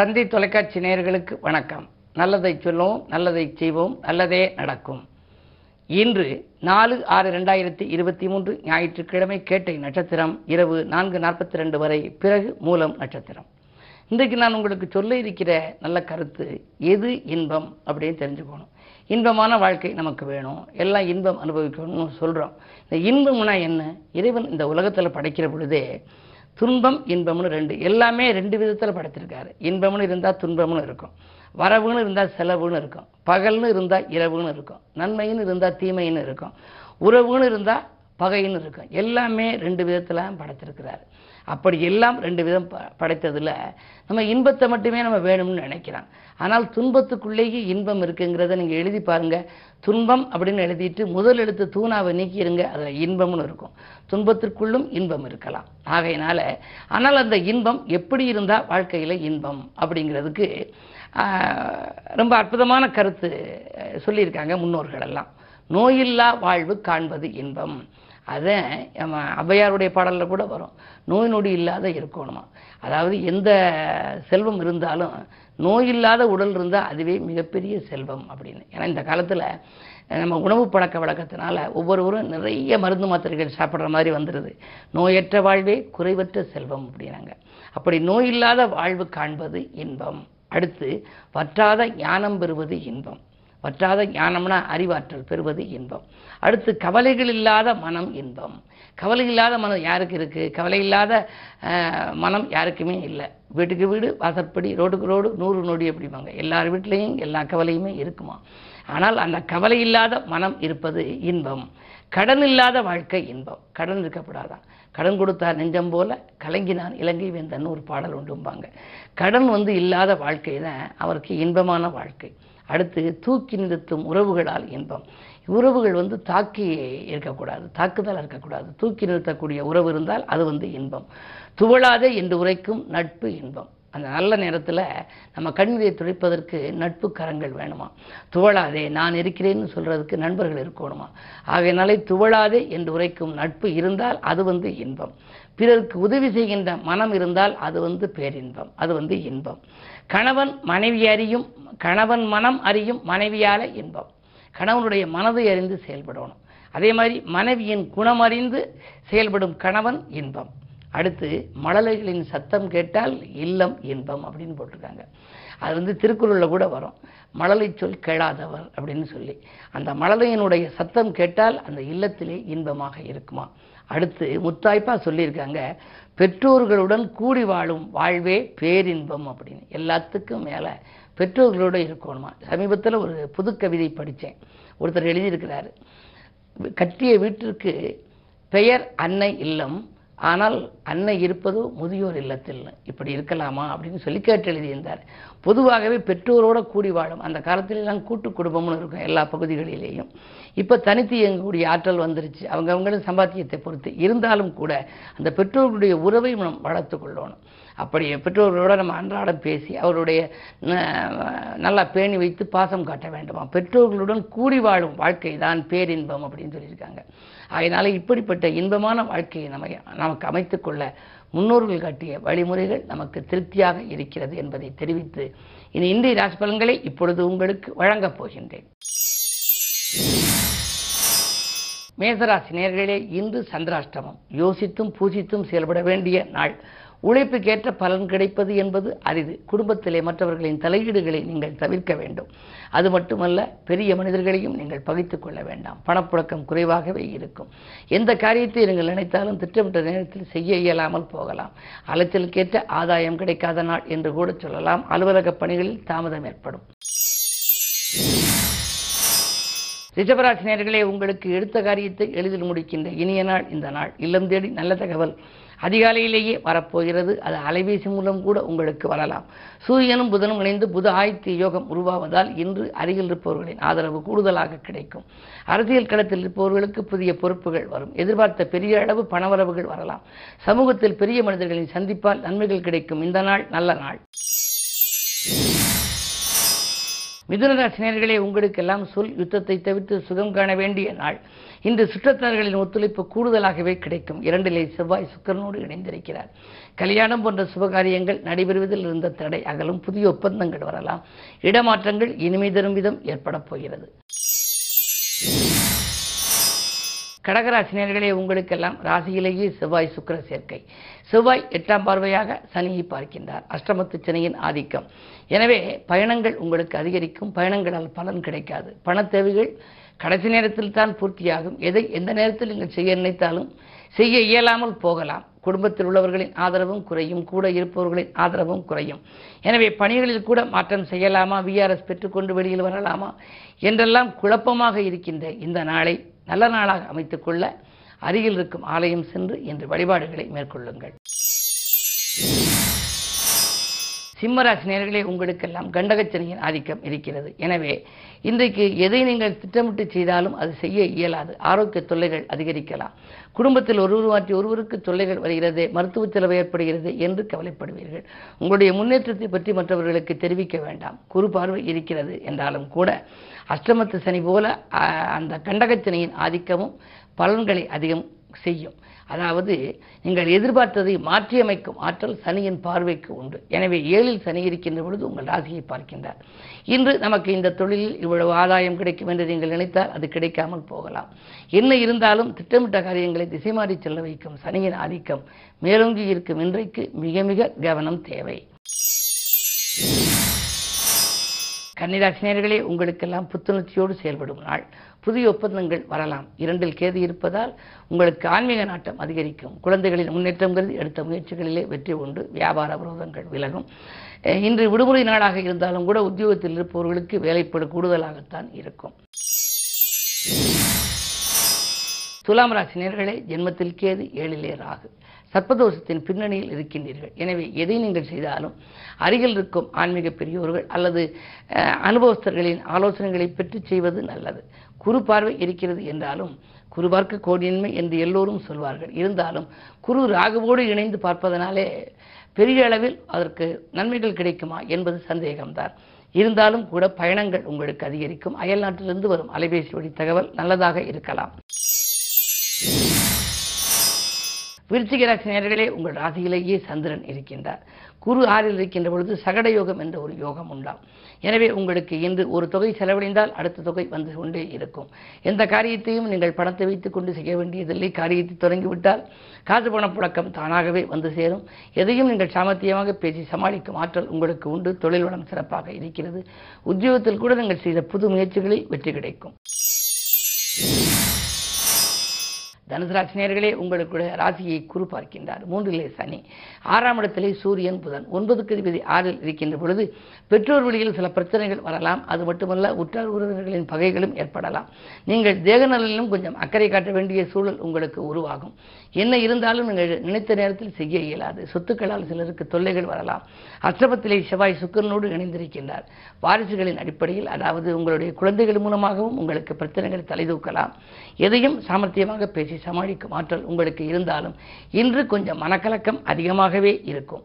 தந்தி தொலைக்காட்சி நேயர்களுக்கு வணக்கம். நல்லதை சொல்லுவோம் நல்லதை செய்வோம் நல்லதே நடக்கும். இன்று நாலு ஆறு ரெண்டாயிரத்தி இருபத்தி மூன்று ஞாயிற்றுக்கிழமை கேட்டை நட்சத்திரம் இரவு நான்கு நாற்பத்தி ரெண்டு வரை பிறகு மூலம் நட்சத்திரம். இன்றைக்கு நான் உங்களுக்கு சொல்ல இருக்கிற நல்ல கருத்து எது இன்பம் அப்படின்னு தெரிஞ்சுக்கணும். இன்பமான வாழ்க்கை நமக்கு வேணும். எல்லாம் இன்பம் அனுபவிக்கணும்னு சொல்கிறோம் இந்த இன்பம்னா என்ன? இறைவன் இந்த உலகத்தில் படைக்கிற பொழுதே துன்பம் இன்பம்னு ரெண்டு. எல்லாமே ரெண்டு விதத்தில் படைத்திருக்காரு. இன்பம்னு இருந்தால் துன்பம்னு இருக்கும். வரவுன்னு இருந்தால் செலவுன்னு இருக்கும். பகல்னு இருந்தால் இரவுன்னு இருக்கும். நன்மைன்னு இருந்தால் தீமைன்னு இருக்கும். உறவுன்னு இருந்தால் பகைன்னு இருக்கும். எல்லாமே ரெண்டு விதத்தில் படைச்சிருக்கிறாரு அப்படி எல்லாம் ரெண்டு விதம் ப படைத்ததில் நம்ம இன்பத்தை மட்டுமே நம்ம வேணும்னு நினைக்கிறோம் ஆனால் துன்பத்துக்குள்ளேயே இன்பம் இருக்குங்கிறத நீங்கள் எழுதி பாருங்க. துன்பம் அப்படின்னு எழுதிட்டு முதல் எழுத்து தூணாவை நீக்கிடுங்க அதில் இன்பம்னு இருக்கும். துன்பத்திற்குள்ளும் இன்பம் இருக்கலாம். ஆகையினால ஆனால் அந்த இன்பம் எப்படி இருந்தால் வாழ்க்கையில் இன்பம் அப்படிங்கிறதுக்கு ரொம்ப அற்புதமான கருத்து சொல்லியிருக்காங்க முன்னோர்களெல்லாம். நோயில்லா வாழ்வு காண்பது இன்பம். அதை நம்ம ஔவையாருடைய பாடலில் கூட வரும். நோய் நொடி இல்லாத இருக்கணுமா? அதாவது எந்த செல்வம் இருந்தாலும் நோய் இல்லாத உடல் இருந்தால் அதுவே மிகப்பெரிய செல்வம் அப்படின்னு. ஏன்னா இந்த காலத்தில் நம்ம உணவு பழக்க வழக்கத்தினால ஒவ்வொருவரும் நிறைய மருந்து மாத்திரைகள் சாப்பிட்ற மாதிரி வந்துடுது நோயற்ற வாழ்வே குறைவற்ற செல்வம் அப்படின்னாங்க. அப்படி நோய் இல்லாத வாழ்வு காண்பது இன்பம். அடுத்து வற்றாத ஞானம் பெறுவது இன்பம். வற்றாத ஞானம்னா அறிவாற்றல் பெறுவது இன்பம். அடுத்து கவலைகள் இல்லாத மனம் இன்பம். கவலை இல்லாத மனம் யாருக்கு இருக்கு? கவலை இல்லாத மனம் யாருக்குமே இல்லை. வீட்டுக்கு வீடு வாசற்படி ரோடுக்கு ரோடு நூறு நொடி அப்படிம்பாங்க எல்லார் வீட்லேயும் எல்லா கவலையுமே இருக்குமா? ஆனால் அந்த கவலை இல்லாத மனம் இருப்பது இன்பம். கடன் இல்லாத வாழ்க்கை இன்பம். கடன் இருக்கப்படாதான். கடன் கொடுத்தார் நெஞ்சம் போல கலங்கினான் இலங்கை வேந்தன் ஒரு பாடல் உண்டும்பாங்க. கடன் வந்து இல்லாத வாழ்க்கை தான் அவருக்கு இன்பமான வாழ்க்கை. அடுத்து தூக்கி நிறுத்தும் உறவுகளால் இன்பம். உறவுகள் வந்து தாக்கி இருக்கக்கூடாது தாக்குதல் இருக்கக்கூடாது. தூக்கி நிறுத்தக்கூடிய உறவு இருந்தால் அது வந்து இன்பம். துவளாதே என்று உரைக்கும் நட்பு இன்பம். அந்த நல்ல நேரத்தில் நம்ம கண்ணீரை துடைப்பதற்கு நட்பு கரங்கள் வேணுமா? துவளாதே நான் இருக்கிறேன்னு சொல்றதுக்கு நண்பர்கள் இருக்கணுமா? ஆகையினாலே துவளாதே என்று உரைக்கும் நட்பு இருந்தால் அது வந்து இன்பம். பிறருக்கு உதவி செய்கின்ற மனம் இருந்தால் அது வந்து பேரின்பம். அது வந்து இன்பம். கணவன் மனைவி அறியும் கணவன் மனம் அறியும் மனைவியால இன்பம். கணவனுடைய மனதை அறிந்து செயல்படணும். அதே மாதிரி மனைவியின் குணம் அறிந்து செயல்படும் கணவன் இன்பம். அடுத்து மழலைகளின் சத்தம் கேட்டால் இல்லம் இன்பம் அப்படின்னு போட்டிருக்காங்க. அது வந்து திருக்குறளில் கூட வரும். மழலை சொல் கேளாதவர் அப்படின்னு சொல்லி. அந்த மழலையினுடைய சத்தம் கேட்டால் அந்த இல்லத்திலே இன்பமாக இருக்குமா? அடுத்து முத்தாய்ப்பா சொல்லியிருக்காங்க பெற்றோர்களுடன் கூடி வாழும் வாழ்வே பேரின்பம் அப்படின்னு. எல்லாத்துக்கும் மேலே பெற்றோர்களோட இருக்கணுமா? சமீபத்தில் ஒரு புது கவிதை படித்தேன் ஒருத்தர் எழுதியிருக்கிறாரு கட்டிய வீட்டிற்கு பெயர் அன்னை இல்லம் ஆனால் அன்னை இருப்பதோ முதியோர் இல்லத்தில் இப்படி இருக்கலாமா? அப்படின்னு சொல்லி கேட்டு எழுதியிருந்தார். பொதுவாகவே பெற்றோரோட கூடி வாழும். அந்த காலத்திலெல்லாம் கூட்டு குடும்பம்னு இருக்கும் எல்லா பகுதிகளிலேயும். இப்போ தனித்து இயங்கக்கூடிய ஆற்றல் வந்துருச்சு. அவங்கவுங்களும் சம்பாத்தியத்தை பொறுத்து இருந்தாலும் கூட அந்த பெற்றோர்களுடைய உறவை நாம் வளர்த்து கொள்ளணும். அப்படி பெற்றோர்களோட நம்ம அன்றாடம் பேசி அவருடைய நல்லா பேணி வைத்து பாசம் காட்ட வேண்டுமா? பெற்றோர்களுடன் கூடி வாழும் வாழ்க்கை தான் பேரின்பம் அப்படின்னு சொல்லியிருக்காங்க. அதனால் இப்படிப்பட்ட இன்பமான வாழ்க்கையை நம்ம நமக்கு அமைத்துக்கொள்ள முன்னோர்கள் காட்டிய வழிமுறைகள் நமக்கு திருப்தியாக இருக்கிறது என்பதை தெரிவித்து இனி இன்றைய ராசி பலன்களை இப்பொழுது உங்களுக்கு வழங்கப் போகின்றேன். மேசராசி நேர்களே இன்று சந்திராஷ்டமம். யோசித்தும் பூசித்தும் செயல்பட வேண்டிய நாள். உழைப்புக்கேற்ற பலன் கிடைப்பது என்பது அரிது. குடும்பத்திலே மற்றவர்களின் தலையீடுகளை நீங்கள் தவிர்க்க வேண்டும். அது மட்டுமல்ல பெரிய மனிதர்களையும் நீங்கள் பகைத்துக் கொள்ள வேண்டாம். பணப்புழக்கம் குறைவாகவே இருக்கும். எந்த காரியத்தை நீங்கள் நினைத்தாலும் திட்டமிட்ட நேரத்தில் செய்ய இயலாமல் போகலாம். அலைச்சலுக்கேற்ற ஆதாயம் கிடைக்காத நாள் என்று கூட சொல்லலாம். அலுவலக பணிகளில் தாமதம் ஏற்படும். ரிஷபராசி நேயர்களே உங்களுக்கு எடுத்த காரியத்தை எளிதில் முடிக்கின்ற இனிய நாள் இந்த நாள். இல்லம் தேடி நல்ல தகவல் அதிகாலையிலேயே வரப்போகிறது. அது அலைபேசி மூலம் கூட உங்களுக்கு வரலாம். சூரியனும் புதனும் இணைந்து புத ஆயத்திய யோகம் உருவாவதால் இன்று அருகில் இருப்பவர்களின் ஆதரவு கூடுதலாக கிடைக்கும். அரசியல் களத்தில் இருப்பவர்களுக்கு புதிய பொறுப்புகள் வரும். எதிர்பார்த்த பெரிய அளவு பணவரவுகள் வரலாம். சமூகத்தில் பெரிய மனிதர்களின் சந்திப்பால் நன்மைகள் கிடைக்கும். இந்த நாள் நல்ல நாள். மிதுனராசினியர்களே உங்களுக்கெல்லாம் சொல் யுத்தத்தை தவிர்த்து சுகம் காண வேண்டிய நாள். இன்று சுற்றத்தார்களின் ஒத்துழைப்பு கூடுதலாகவே கிடைக்கும். இரண்டிலே செவ்வாய் சுக்கரனோடு இணைந்திருக்கிறார். கல்யாணம் போன்ற சுபகாரியங்கள் நடைபெறுவதில் இருந்த தடை அகலும். புதிய ஒப்பந்தங்கள் வரலாம். இடமாற்றங்கள் இனிமை தரும் விதம் ஏற்படப் போகிறது. கடகராசினியர்களே உங்களுக்கெல்லாம் ராசியிலேயே செவ்வாய் சுக்கிர சேர்க்கை. செவ்வாய் எட்டாம் பார்வையாக சனியை பார்க்கின்றார். அஷ்டமத்து சனியின் ஆதிக்கம். எனவே பயணங்கள் உங்களுக்கு அதிகரிக்கும். பயணங்களால் பலன் கிடைக்காது. பண தேவைகள் கடைசி நேரத்தில் தான் பூர்த்தியாகும். எதை எந்த நேரத்தில் நீங்கள் செய்ய நினைத்தாலும் செய்ய இயலாமல் போகலாம். குடும்பத்தில் உள்ளவர்களின் ஆதரவும் குறையும். கூட இருப்பவர்களின் ஆதரவும் குறையும். எனவே பணிகளில் கூட மாற்றம் செய்யலாமா? விஆர்எஸ் பெற்றுக்கொண்டு வெளியில் வரலாமா? என்றெல்லாம் குழப்பமாக இருக்கின்ற இந்த நாளை நல்ல நாளாக அமைத்துக்கொள்ள அருகில் இருக்கும் ஆலயம் சென்று இன்று வழிபாடுகளை மேற்கொள்ளுங்கள். சிம்மராசி நேர்களே உங்களுக்கெல்லாம் கண்டகச்சனியின் ஆதிக்கம் இருக்கிறது. எனவே இன்றைக்கு எதை நீங்கள் திட்டமிட்டு செய்தாலும் அது செய்ய இயலாது. ஆரோக்கிய தொல்லைகள் அதிகரிக்கலாம். குடும்பத்தில் ஒருவர் மாற்றி ஒருவருக்கு தொல்லைகள் வருகிறது மருத்துவ செலவு ஏற்படுகிறது என்று கவலைப்படுவீர்கள். உங்களுடைய முன்னேற்றத்தை பற்றி மற்றவர்களுக்கு தெரிவிக்க வேண்டாம். குறு பார்வை இருக்கிறது என்றாலும் கூட அஷ்டமத்து சனி போல அந்த கண்டகச்சனியின் ஆதிக்கமும் பலன்களை அதிகம் செய்யும். அதாவது நீங்கள் எதிர்பார்த்ததை மாற்றியமைக்கும் ஆற்றல் சனியின் பார்வைக்கு உண்டு. எனவே ஏழில் சனி இருக்கின்ற பொழுது உங்கள் ராசியை பார்க்கின்றார். இன்று நமக்கு இந்த தொழிலில் இவ்வளவு ஆதாயம் கிடைக்கும் என்று நீங்கள் நினைத்தால் அது கிடைக்காமல் போகலாம். என்ன இருந்தாலும் திட்டமிட்ட காரியங்களை திசை மாறி செல்ல வைக்கும் சனியின் ஆதிக்கம் மேலோங்கி இருக்கும் இன்றைக்கு மிக மிக கவனம் தேவை. கன்னிராசினியர்களே உங்களுக்கெல்லாம் புத்துணர்ச்சியோடு செயல்படும் நாள். புதிய ஒப்பந்தங்கள் வரலாம். இரண்டில் கேது இருப்பதால் உங்களுக்கு ஆன்மீக நாட்டம் அதிகரிக்கும். குழந்தைகளின் முன்னேற்றம் கருதி எடுத்த முயற்சிகளிலே வெற்றி உண்டு. வியாபார விரோதங்கள் விலகும். இன்று விடுமுறை நாளாக இருந்தாலும் கூட உத்தியோகத்தில் இருப்பவர்களுக்கு வேலைப்படு கூடுதலாகத்தான் இருக்கும். துலாம் ராசினியர்களே ஜென்மத்தில் கேது ஏழிலே ராகு. சர்ப்பதோஷத்தின் பின்னணியில் இருக்கின்றீர்கள். எனவே எதை நீங்கள் செய்தாலும் அருகில் இருக்கும் ஆன்மீக பெரியோர்கள் அல்லது அனுபவஸ்தர்களின் ஆலோசனைகளை பெற்று செய்வது நல்லது. குரு பார்வை இருக்கிறது என்றாலும் குரு பார்க்க கோடியின்மை என்று எல்லோரும் சொல்வார்கள். இருந்தாலும் குரு ராகுவோடு இணைந்து பார்ப்பதனாலே பெரிய அளவில் அதற்கு நன்மைகள் கிடைக்குமா என்பது சந்தேகம்தான். இருந்தாலும் கூட பயணங்கள் உங்களுக்கு அதிகரிக்கும். அயல் நாட்டிலிருந்து வரும் அலைபேசி வழி தகவல் நல்லதாக இருக்கலாம். விருச்சிக ராசி நேர்களே உங்கள் ராசியிலேயே சந்திரன் இருக்கின்றார். குரு ஆறில் இருக்கின்ற பொழுது சகட யோகம் என்ற ஒரு யோகம் உண்டாம். எனவே உங்களுக்கு இன்று ஒரு தொகை செலவழிந்தால் அடுத்த தொகை வந்து கொண்டே இருக்கும். எந்த காரியத்தையும் நீங்கள் பணத்தை வைத்துக் கொண்டு செய்ய வேண்டியதில்லை. காரியத்தை தொடங்கிவிட்டால் காசு பண புழக்கம் தானாகவே வந்து சேரும். எதையும் நீங்கள் சாமர்த்தியமாக பேசி சமாளிக்கும் ஆற்றல் உங்களுக்கு உண்டு. தொழில் வளம் சிறப்பாக இருக்கிறது. உத்தியோகத்தில் கூட நீங்கள் செய்த புது முயற்சிகளில் வெற்றி கிடைக்கும். தனுசு ராசினியர்களே உங்களுக்கு ராசியை குரு பார்க்கின்றார். மூன்றிலே சனி ஆறாம் இடத்திலே சூரியன் புதன். ஒன்பதுக்கு அதிபதி ஆறில் இருக்கின்ற பொழுது பெற்றோர் வழியில் சில பிரச்சனைகள் வரலாம். அது மட்டுமல்ல உற்றார் உறவினர்களின் பகைகளும் ஏற்படலாம். நீங்கள் தேக நலனிலும் கொஞ்சம் அக்கறை காட்ட வேண்டிய சூழல் உங்களுக்கு உருவாகும். என்ன இருந்தாலும் நீங்கள் நினைத்த நேரத்தில் செய்ய இயலாது. சொத்துக்களால் சிலருக்கு தொல்லைகள் வரலாம். அஷ்டபத்திலே செவ்வாய் சுக்கரனோடு இணைந்திருக்கின்றார். வாரிசுகளின் அடிப்படையில் அதாவது உங்களுடைய குழந்தைகள் மூலமாகவும் உங்களுக்கு பிரச்சனைகள் தலைதூக்கலாம் எதையும் சாமர்த்தியமாக பேசி சமாளிக்கும் ஆற்றல் உங்களுக்கு இருந்தாலும் இன்று கொஞ்சம் மனக்கலக்கம் அதிகமாகவே இருக்கும்.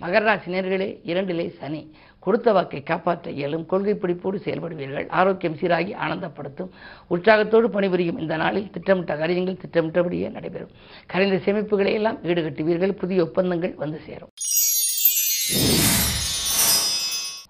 மகர ராசி நேர்களே இரண்டிலே சனி. கொடுத்த வாக்கை காப்பாற்ற இயலும் கொள்கை பிடிப்போடு செயல்படுவீர்கள். ஆரோக்கியம் சீராகி ஆனந்தப்படுத்தும். உற்சாகத்தோடு பணிபுரியும் இந்த நாளில் திட்டமிட்ட காரியங்கள் திட்டமிட்டபடியே நடைபெறும். கரைந்த சேமிப்புகளை எல்லாம் ஈடுகட்டுவீர்கள். புதிய ஒப்பந்தங்கள் வந்து சேரும்.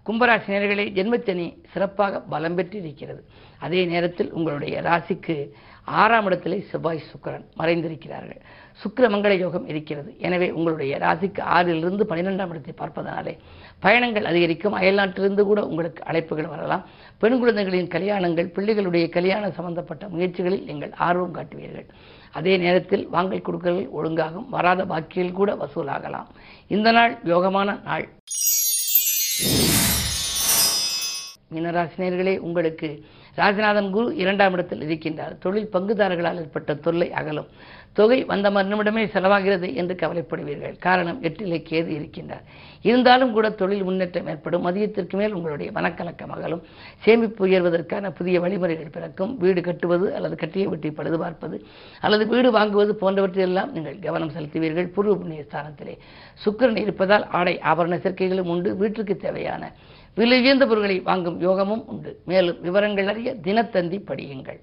கும்பராசினியர்களே ஜென்மச்சனி சிறப்பாக பலம் பெற்றிருக்கிறது. அதே நேரத்தில் உங்களுடைய ராசிக்கு ஆறாம் இடத்திலே செவ்வாய் சுக்கரன் மறைந்திருக்கிறார்கள். சுக்கர மங்கள யோகம் இருக்கிறது. எனவே உங்களுடைய ராசிக்கு ஆறிலிருந்து பன்னிரெண்டாம் இடத்தை பார்ப்பதனாலே பயணங்கள் அதிகரிக்கும். அயல்நாட்டிலிருந்து கூட உங்களுக்கு அழைப்புகள் வரலாம். பெண் குழந்தைகளின் கல்யாணங்கள் பிள்ளைகளுடைய கல்யாணம் சம்பந்தப்பட்ட முயற்சிகளில் நீங்கள் ஆர்வம் காட்டுவீர்கள். அதே நேரத்தில் வாங்கல் கொடுக்கல்கள் ஒழுங்காகும். வராத பாக்கியில் கூட வசூலாகலாம். இந்த நாள் யோகமான நாள். மீனராசினியர்களே உங்களுக்கு ராஜநாதன் குரு இரண்டாம் இடத்தில் இருக்கின்றார். தொழில் பங்குதாரர்களால் ஏற்பட்ட தொல்லை அகலும். தொகை வந்த மறுநிமிடமே செலவாகிறது என்று கவலைப்படுவீர்கள். காரணம் எட்டிலே கேது இருக்கின்றார். இருந்தாலும் கூட தொழில் முன்னேற்றம் ஏற்படும். மதியத்திற்கு மேல் உங்களுடைய மனக்கலக்கம் அகலும். சேமிப்பு உயர்வதற்கான புதிய வழிமுறைகள் பிறக்கும். வீடு கட்டுவது அல்லது கட்டிய வீட்டை பழுது பார்ப்பது அல்லது வீடு வாங்குவது போன்றவற்றையெல்லாம் நீங்கள் கவனம் செலுத்துவீர்கள். பூர்வ புண்ணிய ஸ்தானத்திலே சுக்கிரன் இருப்பதால் ஆடை ஆபரண சேர்க்கைகளும் உண்டு. வீட்டிற்கு தேவையான விலை உயர்ந்த பொருட்களை வாங்கும் யோகமும் உண்டு. மேலும் விவரங்கள் அறிய தினத்தந்தி படியுங்கள்.